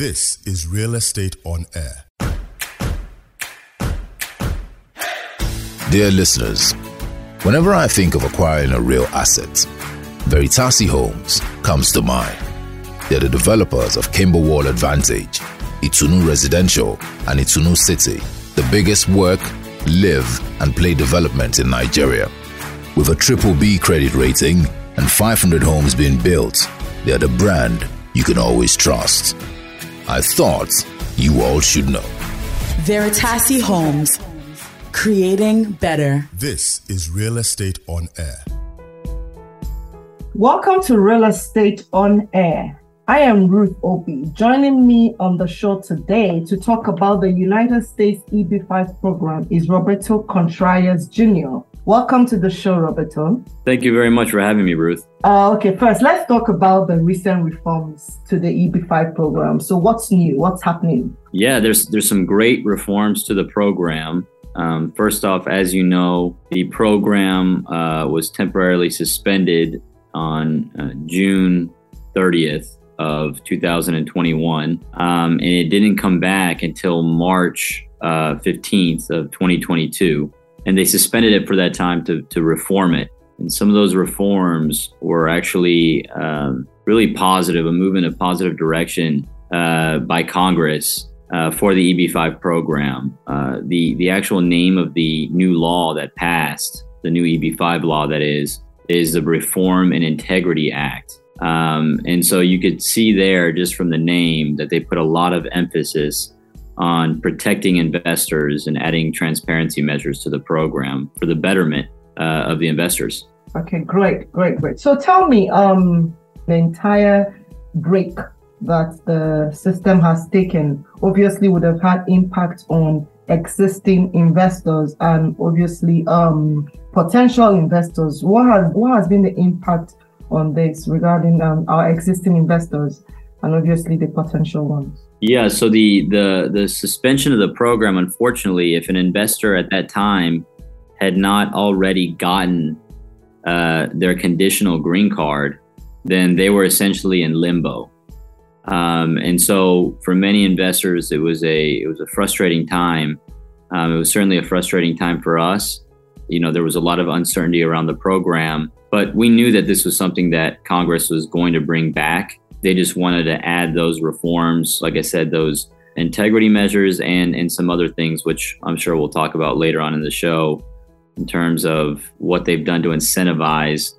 This is Real Estate on Air. Dear listeners, whenever I think of acquiring a real asset, Veritasi Homes comes to mind. They're the developers of Kimberwall Advantage, Itunu Residential, and Itunu City, the biggest work, live, and play development in Nigeria. With a triple B credit rating and 500 homes being built, they're the brand you can always trust. I thought you all should know. Veritasi Homes, creating better. This is Real Estate on Air. Welcome to Real Estate on Air. I am Ruth Obi. Joining me on the show today to talk about the United States EB5 program is Roberto Contreras Jr. Welcome to the show, Roberto. Thank you very much for having me, Ruth. Uh, okay, first, let's talk about the recent reforms to the EB5 program. So, what's new? What's happening? Yeah, there's there's some great reforms to the program. Um, first off, as you know, the program uh, was temporarily suspended on uh, June 30th of 2021, um, and it didn't come back until March 15th uh, of 2022 and they suspended it for that time to, to reform it. And some of those reforms were actually um, really positive, a move in a positive direction uh, by Congress uh, for the EB5 program. Uh, the, the actual name of the new law that passed, the new EB5 law that is, is the Reform and Integrity Act. Um, and so you could see there, just from the name, that they put a lot of emphasis on protecting investors and adding transparency measures to the program for the betterment uh, of the investors. Okay, great, great, great. So tell me, um, the entire break that the system has taken obviously would have had impact on existing investors and obviously um, potential investors. What has what has been the impact on this regarding um, our existing investors and obviously the potential ones? Yeah, so the the the suspension of the program, unfortunately, if an investor at that time had not already gotten uh, their conditional green card, then they were essentially in limbo. Um, and so, for many investors, it was a it was a frustrating time. Um, it was certainly a frustrating time for us. You know, there was a lot of uncertainty around the program, but we knew that this was something that Congress was going to bring back they just wanted to add those reforms, like I said, those integrity measures and and some other things, which I'm sure we'll talk about later on in the show, in terms of what they've done to incentivize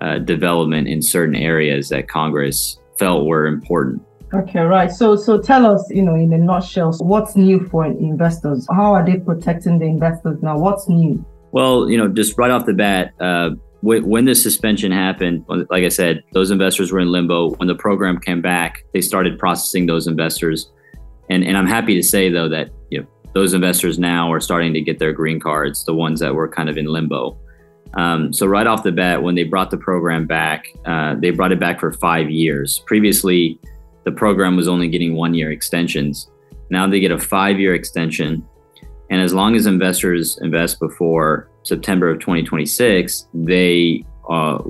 uh, development in certain areas that Congress felt were important. Okay, right. So, so tell us, you know, in a nutshell, what's new for investors? How are they protecting the investors now? What's new? Well, you know, just right off the bat, uh, when the suspension happened, like I said, those investors were in limbo. When the program came back, they started processing those investors. And, and I'm happy to say, though, that you know, those investors now are starting to get their green cards, the ones that were kind of in limbo. Um, so, right off the bat, when they brought the program back, uh, they brought it back for five years. Previously, the program was only getting one year extensions. Now they get a five year extension. And as long as investors invest before September of 2026, they uh,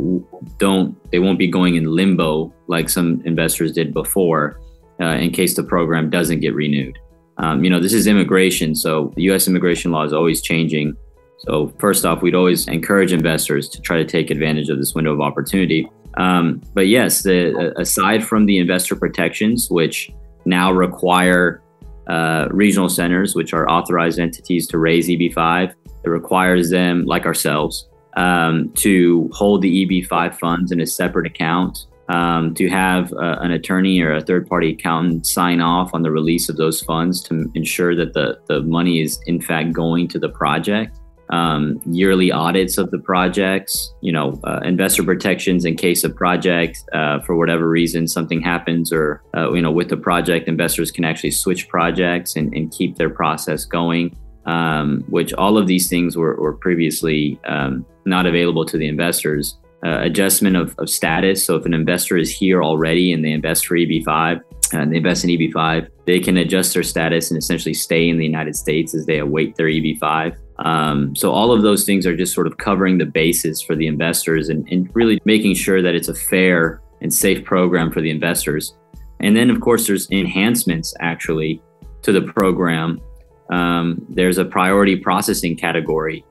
don't they won't be going in limbo like some investors did before uh, in case the program doesn't get renewed. Um, you know, this is immigration, so the U.S. immigration law is always changing. So first off, we'd always encourage investors to try to take advantage of this window of opportunity. Um, but yes, the, aside from the investor protections, which now require uh, regional centers, which are authorized entities to raise EB5, it requires them, like ourselves, um, to hold the EB5 funds in a separate account, um, to have uh, an attorney or a third party accountant sign off on the release of those funds to ensure that the, the money is in fact going to the project. Um, yearly audits of the projects, you know, uh, investor protections in case a project, uh, for whatever reason, something happens or, uh, you know, with the project, investors can actually switch projects and, and keep their process going um, which all of these things were, were previously um, not available to the investors. Uh, adjustment of, of, status. So if an investor is here already and they invest for EB5 and they invest in EB5, they can adjust their status and essentially stay in the United States as they await their EB5. Um, so all of those things are just sort of covering the bases for the investors and, and really making sure that it's a fair and safe program for the investors. and then, of course, there's enhancements actually to the program. Um, there's a priority processing category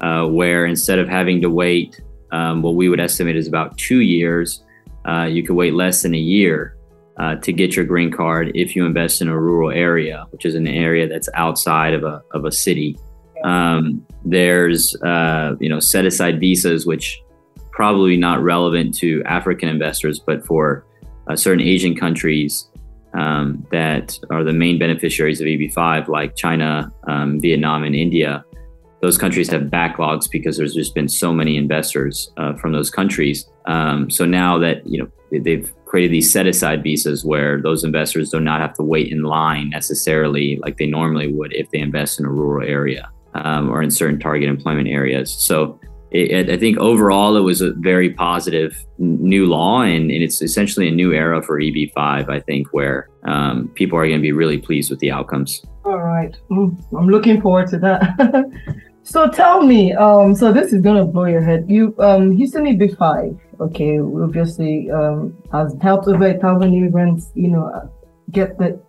uh, where instead of having to wait um, what we would estimate is about two years, uh, you could wait less than a year uh, to get your green card if you invest in a rural area, which is an area that's outside of a, of a city. Um, there's uh, you know set aside visas, which probably not relevant to African investors, but for uh, certain Asian countries um, that are the main beneficiaries of EB5, like China, um, Vietnam, and India. Those countries have backlogs because there's just been so many investors uh, from those countries. Um, so now that you know they've created these set aside visas where those investors do not have to wait in line necessarily like they normally would if they invest in a rural area um, or in certain target employment areas. So it, I think overall it was a very positive new law, and, and, it's essentially a new era for EB5. I think where um, people are going to be really pleased with the outcomes. All right, mm, I'm looking forward to that. so tell me, um, so this is going to blow your head. You um, Houston EB5, okay, obviously um, has helped over a thousand immigrants, you know, get the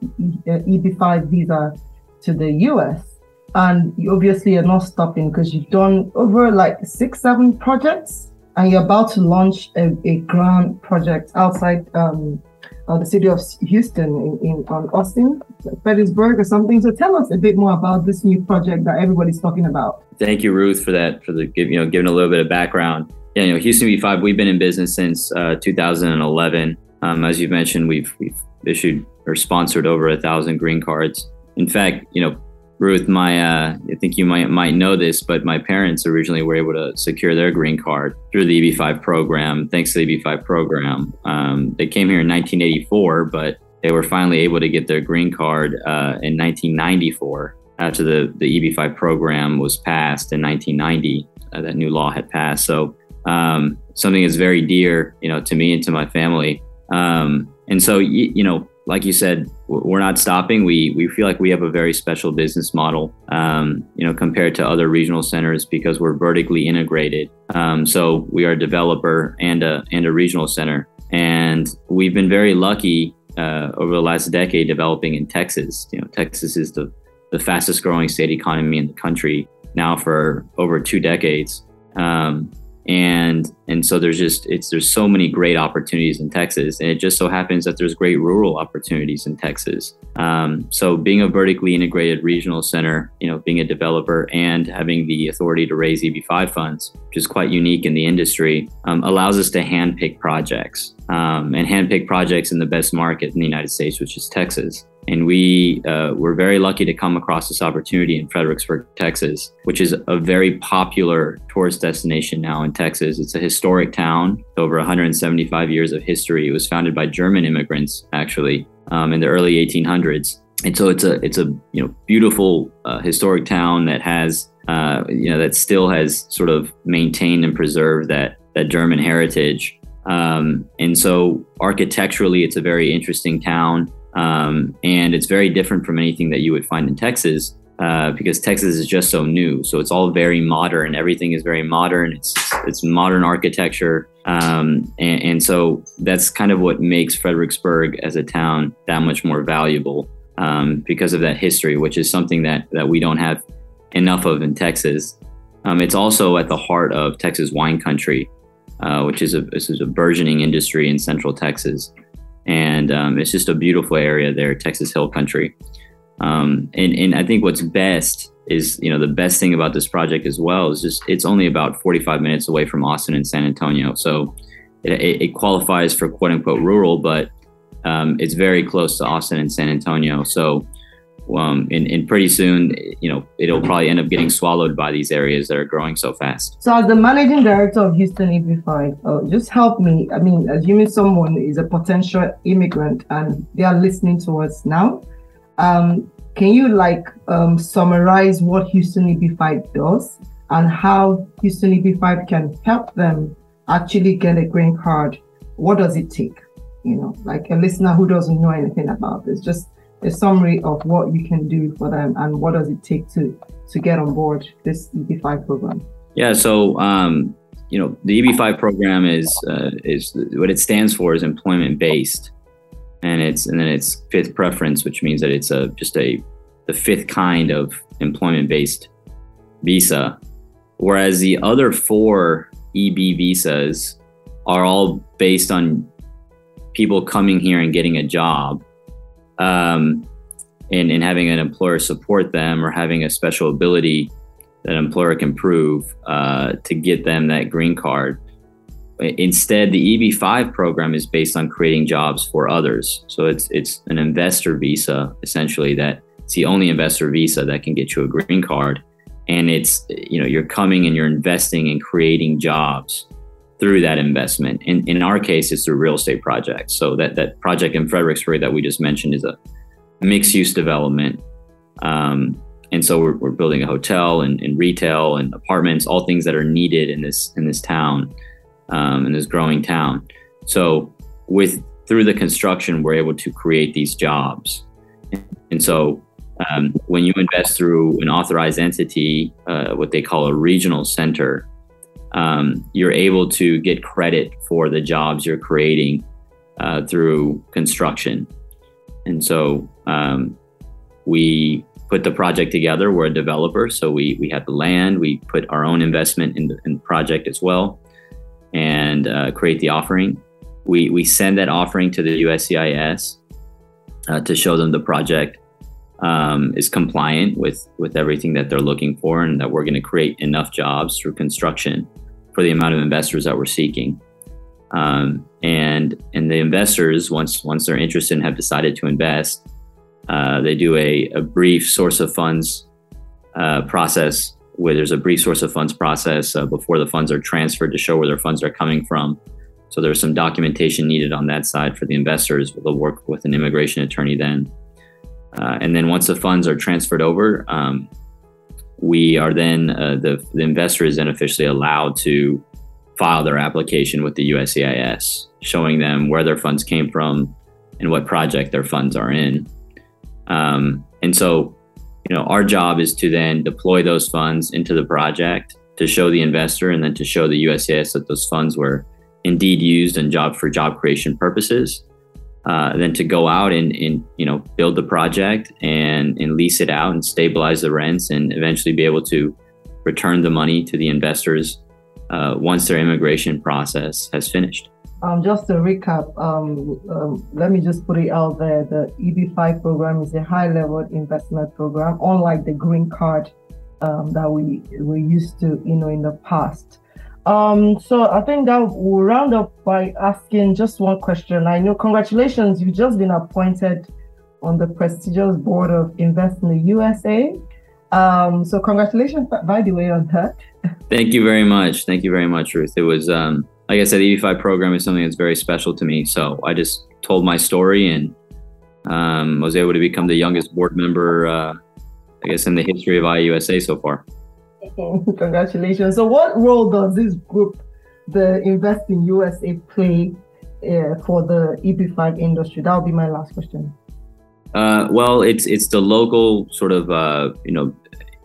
EB5 visa to the US and you obviously you're not stopping because you've done over like six seven projects and you're about to launch a, a grand project outside um, uh, the city of houston in, in on austin Fredericksburg or something. So tell us a bit more about this new project that everybody's talking about. Thank you ruth for that for the you know giving a little bit of background. Yeah you know houston EB5 we've been in business since uh, 2011 um, as you've mentioned we've we've issued or sponsored over a thousand green cards. In fact you know Ruth, my uh, I think you might might know this, but my parents originally were able to secure their green card through the EB5 program. Thanks to the EB5 program, um, they came here in 1984, but they were finally able to get their green card uh, in 1994 after the the EB5 program was passed in 1990. Uh, that new law had passed, so um, something is very dear, you know, to me and to my family. Um, and so, you, you know, like you said, we're not stopping. We we feel like we have a very special business model, um, you know, compared to other regional centers because we're vertically integrated. Um, so we are a developer and a and a regional center, and we've been very lucky uh, over the last decade developing in Texas. You know, Texas is the the fastest growing state economy in the country now for over two decades. Um, and and so there's just it's there's so many great opportunities in Texas, and it just so happens that there's great rural opportunities in Texas. Um, so being a vertically integrated regional center, you know, being a developer and having the authority to raise EB5 funds, which is quite unique in the industry, um, allows us to handpick projects um, and handpick projects in the best market in the United States, which is Texas. And we uh, were very lucky to come across this opportunity in Fredericksburg, Texas, which is a very popular tourist destination now in Texas. It's a historic town, over 175 years of history. It was founded by German immigrants, actually, um, in the early 1800s. And so it's a it's a you know beautiful uh, historic town that has uh, you know that still has sort of maintained and preserved that that German heritage. Um, and so architecturally, it's a very interesting town. Um, and it's very different from anything that you would find in Texas uh, because Texas is just so new. So it's all very modern. Everything is very modern. It's it's modern architecture, um, and, and, so that's kind of what makes Fredericksburg as a town that much more valuable um, because of that history, which is something that that we don't have enough of in Texas. Um, it's also at the heart of Texas wine country, uh, which is a this is a burgeoning industry in Central Texas and um, it's just a beautiful area there, Texas Hill Country. Um, and, and I think what's best is, you know, the best thing about this project as well is just it's only about 45 minutes away from Austin and San Antonio. So it, it qualifies for quote unquote rural, but um, it's very close to Austin and San Antonio. So um, and, and pretty soon, you know, it'll probably end up getting swallowed by these areas that are growing so fast. So, as the managing director of Houston EB5, uh, just help me. I mean, assuming someone is a potential immigrant and they are listening to us now, um, can you like um, summarize what Houston EB5 does and how Houston EB5 can help them actually get a green card? What does it take? You know, like a listener who doesn't know anything about this, just a summary of what you can do for them and what does it take to to get on board this EB5 program? Yeah, so um, you know the EB5 program is uh, is what it stands for is employment based, and it's and then it's fifth preference, which means that it's a just a the fifth kind of employment based visa, whereas the other four EB visas are all based on people coming here and getting a job. Um, and, and having an employer support them or having a special ability that an employer can prove uh, to get them that green card. Instead, the EB5 program is based on creating jobs for others. So it's it's an investor visa essentially that it's the only investor visa that can get you a green card, and it's you know you're coming and you're investing and creating jobs through that investment. In in our case, it's through real estate projects. So that that project in Fredericksburg that we just mentioned is a mixed use development. Um, and so we're, we're building a hotel and, and, retail and apartments, all things that are needed in this in this town, um, in this growing town. So with through the construction, we're able to create these jobs. And so um, when you invest through an authorized entity, uh, what they call a regional center, um, you're able to get credit for the jobs you're creating uh, through construction. And so um, we put the project together. We're a developer, so we we had the land. We put our own investment in the, in the project as well, and uh, create the offering. We we send that offering to the USCIS uh, to show them the project um, is compliant with with everything that they're looking for, and that we're going to create enough jobs through construction for the amount of investors that we're seeking. Um, and and the investors, once once they're interested and have decided to invest, uh, they do a, a, brief source of funds uh, process where there's a brief source of funds process uh, before the funds are transferred to show where their funds are coming from. So there's some documentation needed on that side for the investors. They'll work with an immigration attorney then. Uh, and then once the funds are transferred over, um, we are then, uh, the, the investor is then officially allowed to file their application with the USCIS, showing them where their funds came from and what project their funds are in. Um, and so, you know, our job is to then deploy those funds into the project to show the investor and then to show the USCIS that those funds were indeed used in job for job creation purposes. Uh, then to go out and, and, you know build the project and, and lease it out and stabilize the rents and eventually be able to return the money to the investors uh, once their immigration process has finished. Um, just to recap, um, um, let me just put it out there. The EB5 program is a high level investment program, unlike the green card um, that we we used to, you know, in the past. Um, so I think that we'll round up by asking just one question. I know, congratulations, you've just been appointed on the prestigious board of Invest in the USA. Um, so congratulations, by the way, on that. Thank you very much. Thank you very much, Ruth. It was um, like I said, the EB5 program is something that's very special to me. So I just told my story and um, was able to become the youngest board member, uh, I guess, in the history of IUSA so far. Congratulations. So, what role does this group, the Invest in USA, play uh, for the EB5 industry? That would be my last question. Uh, well, it's it's the local sort of uh, you know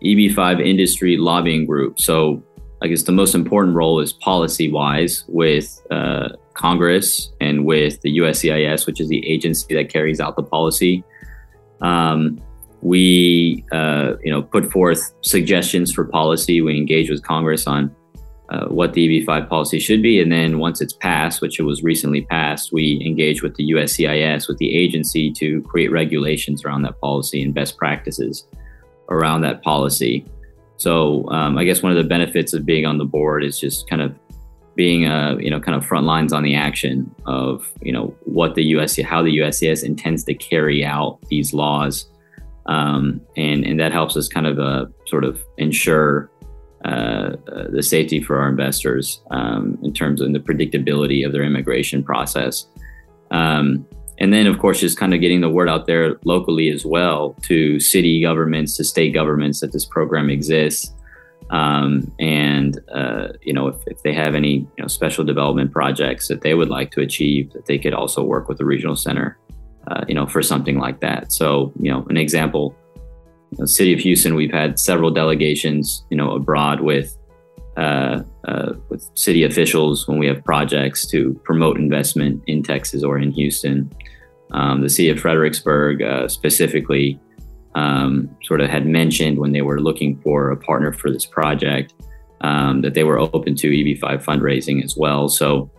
EB5 industry lobbying group. So I guess the most important role is policy wise with uh, Congress and with the USCIS, which is the agency that carries out the policy. Um, we, uh, you know, put forth suggestions for policy. We engage with Congress on uh, what the EB5 policy should be, and then once it's passed, which it was recently passed, we engage with the USCIS, with the agency, to create regulations around that policy and best practices around that policy. So um, I guess one of the benefits of being on the board is just kind of being a you know kind of front lines on the action of you know what the USC how the USCIS intends to carry out these laws, um, and and that helps us kind of uh, sort of ensure uh, uh, the safety for our investors um, in terms of the predictability of their immigration process. Um, and then of course just kind of getting the word out there locally as well to city governments to state governments that this program exists um, and uh, you know if, if, they have any you know special development projects that they would like to achieve that they could also work with the regional center uh, you know for something like that so you know an example the city of houston we've had several delegations you know abroad with uh, uh, with city officials when we have projects to promote investment in Texas or in Houston. Um, the city of Fredericksburg uh, specifically um, sort of had mentioned when they were looking for a partner for this project um, that they were open to EB5 fundraising as well. So,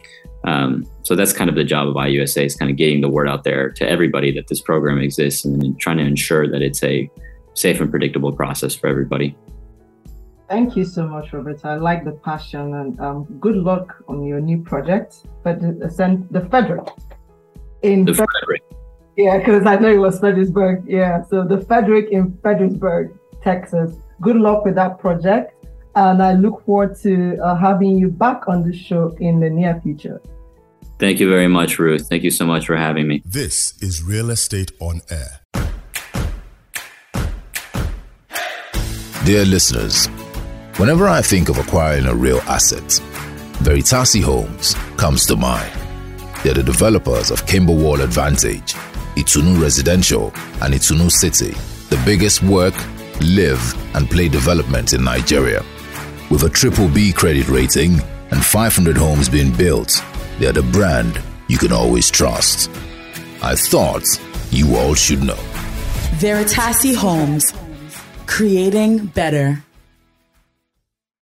um, so that's kind of the job of IUSA is kind of getting the word out there to everybody that this program exists and trying to ensure that it's a safe and predictable process for everybody. Thank you so much, Robert. I like the passion and um, good luck on your new project. But the, the Frederick in the Frederick. Yeah, because I know it was Fredericksburg. Yeah, so the Frederick in Fredericksburg, Texas. Good luck with that project. And I look forward to uh, having you back on the show in the near future. Thank you very much, Ruth. Thank you so much for having me. This is Real Estate on Air. Dear listeners, whenever I think of acquiring a real asset, Veritasi Homes comes to mind. They're the developers of Kimberwall Advantage, Itunu Residential, and Itunu City, the biggest work, live, and play development in Nigeria. With a triple B credit rating and 500 homes being built, they're the brand you can always trust. I thought you all should know. Veritasi Homes, creating better.